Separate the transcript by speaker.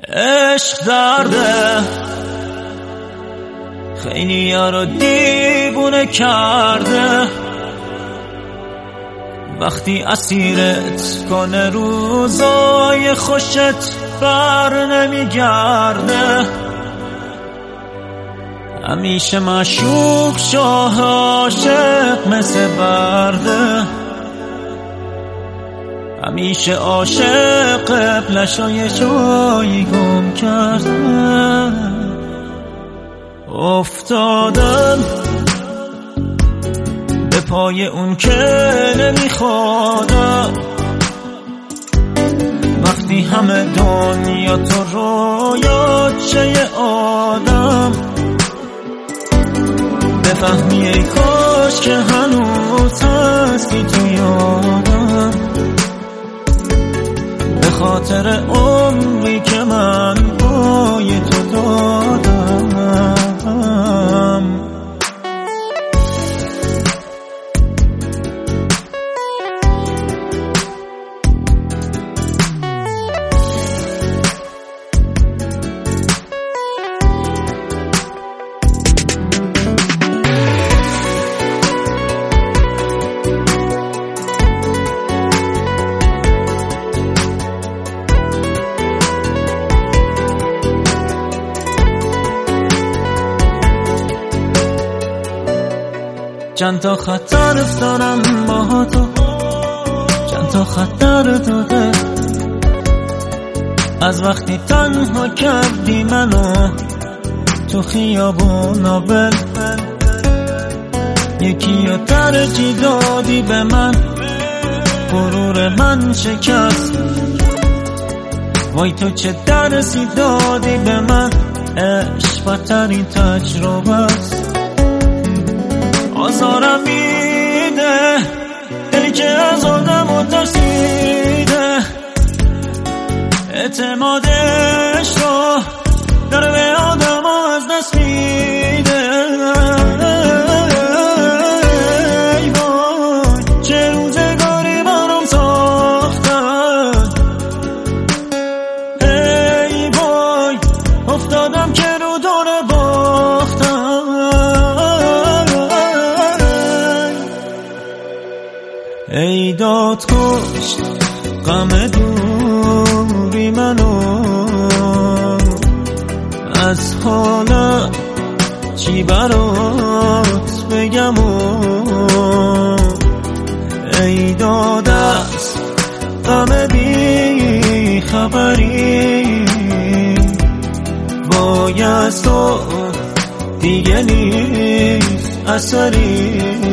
Speaker 1: عشق درده خیلی رو دیوونه کرده. وقتی اسیرت کنه روزای خوشت بر نمیگرده. همیشه مشوق شاه عاشق مثل برده. همیشه عاشق قبلشای شایی گم کرده افتادم به پای اون که نمیخوادم. وقتی همه دنیا تو رویات چه آدم. بفهمی ای کاش که خاطر عمری که من بای تو دادم چند تا خطر افتارم با تو چند تا خطر داده. از وقتی تنها کردی منو تو خیابون بل یکی یا ترجی دادی به من. غرور من شکست. وای تو چه درسی دادی به من؟ عشق بدترین تجربه است. اعتمادش رو داره به آدم از دست میده. ای وای چه روزگاری برام ساختن ای وای افتادم که رو دور باختم ای داد کشت غم دوری از حالا چی برات بگم و ای داد از غم بی خبری بایست تو دیگه نیست اثری.